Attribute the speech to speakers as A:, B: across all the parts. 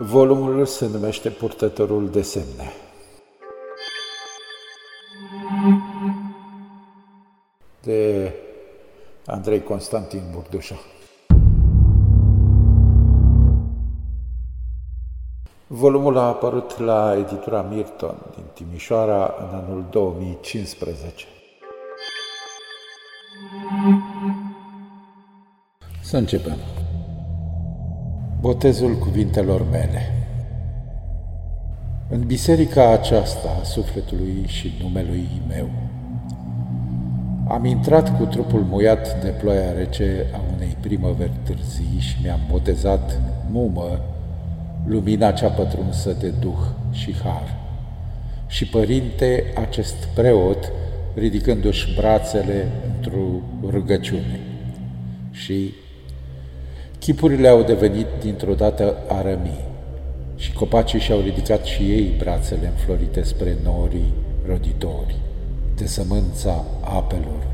A: Volumul se numește Purtătorul de semne. De Andrei Constantin Burdușa. Volumul a apărut la editura Mirton din Timișoara în anul 2015. Să începem. Botezul cuvintelor mele În biserica aceasta a sufletului și numelui meu am intrat cu trupul muiat de ploaia rece a unei primăveri târzii și mi-am botezat mumă lumina cea pătrunsă de duh și har. Și părinte acest preot, ridicându-și brațele într-o rugăciune. Și chipurile au devenit dintr-o dată arămii și copacii și-au ridicat și ei brațele înflorite spre norii roditori, de sămânța apelor.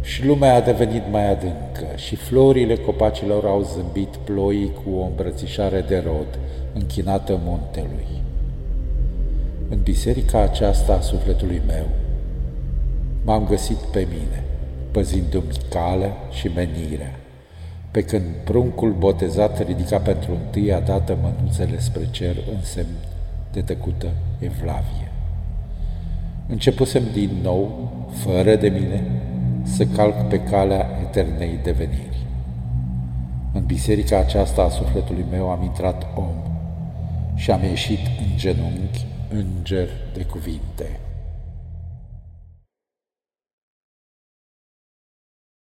A: Și lumea a devenit mai adâncă și florile copacilor au zâmbit ploii cu o îmbrățișare de rod, închinată muntelui. În biserica aceasta a sufletului meu m-am găsit pe mine, păzindu-mi calea și menirea, pe când pruncul botezat ridica pentru întâia dată mănuțele spre cer în semn de tăcută evlavie. Începusem din nou, fără de mine, să calc pe calea eternei deveniri. În biserica aceasta a sufletului meu am intrat om și am ieșit în genunchi înger de cuvinte.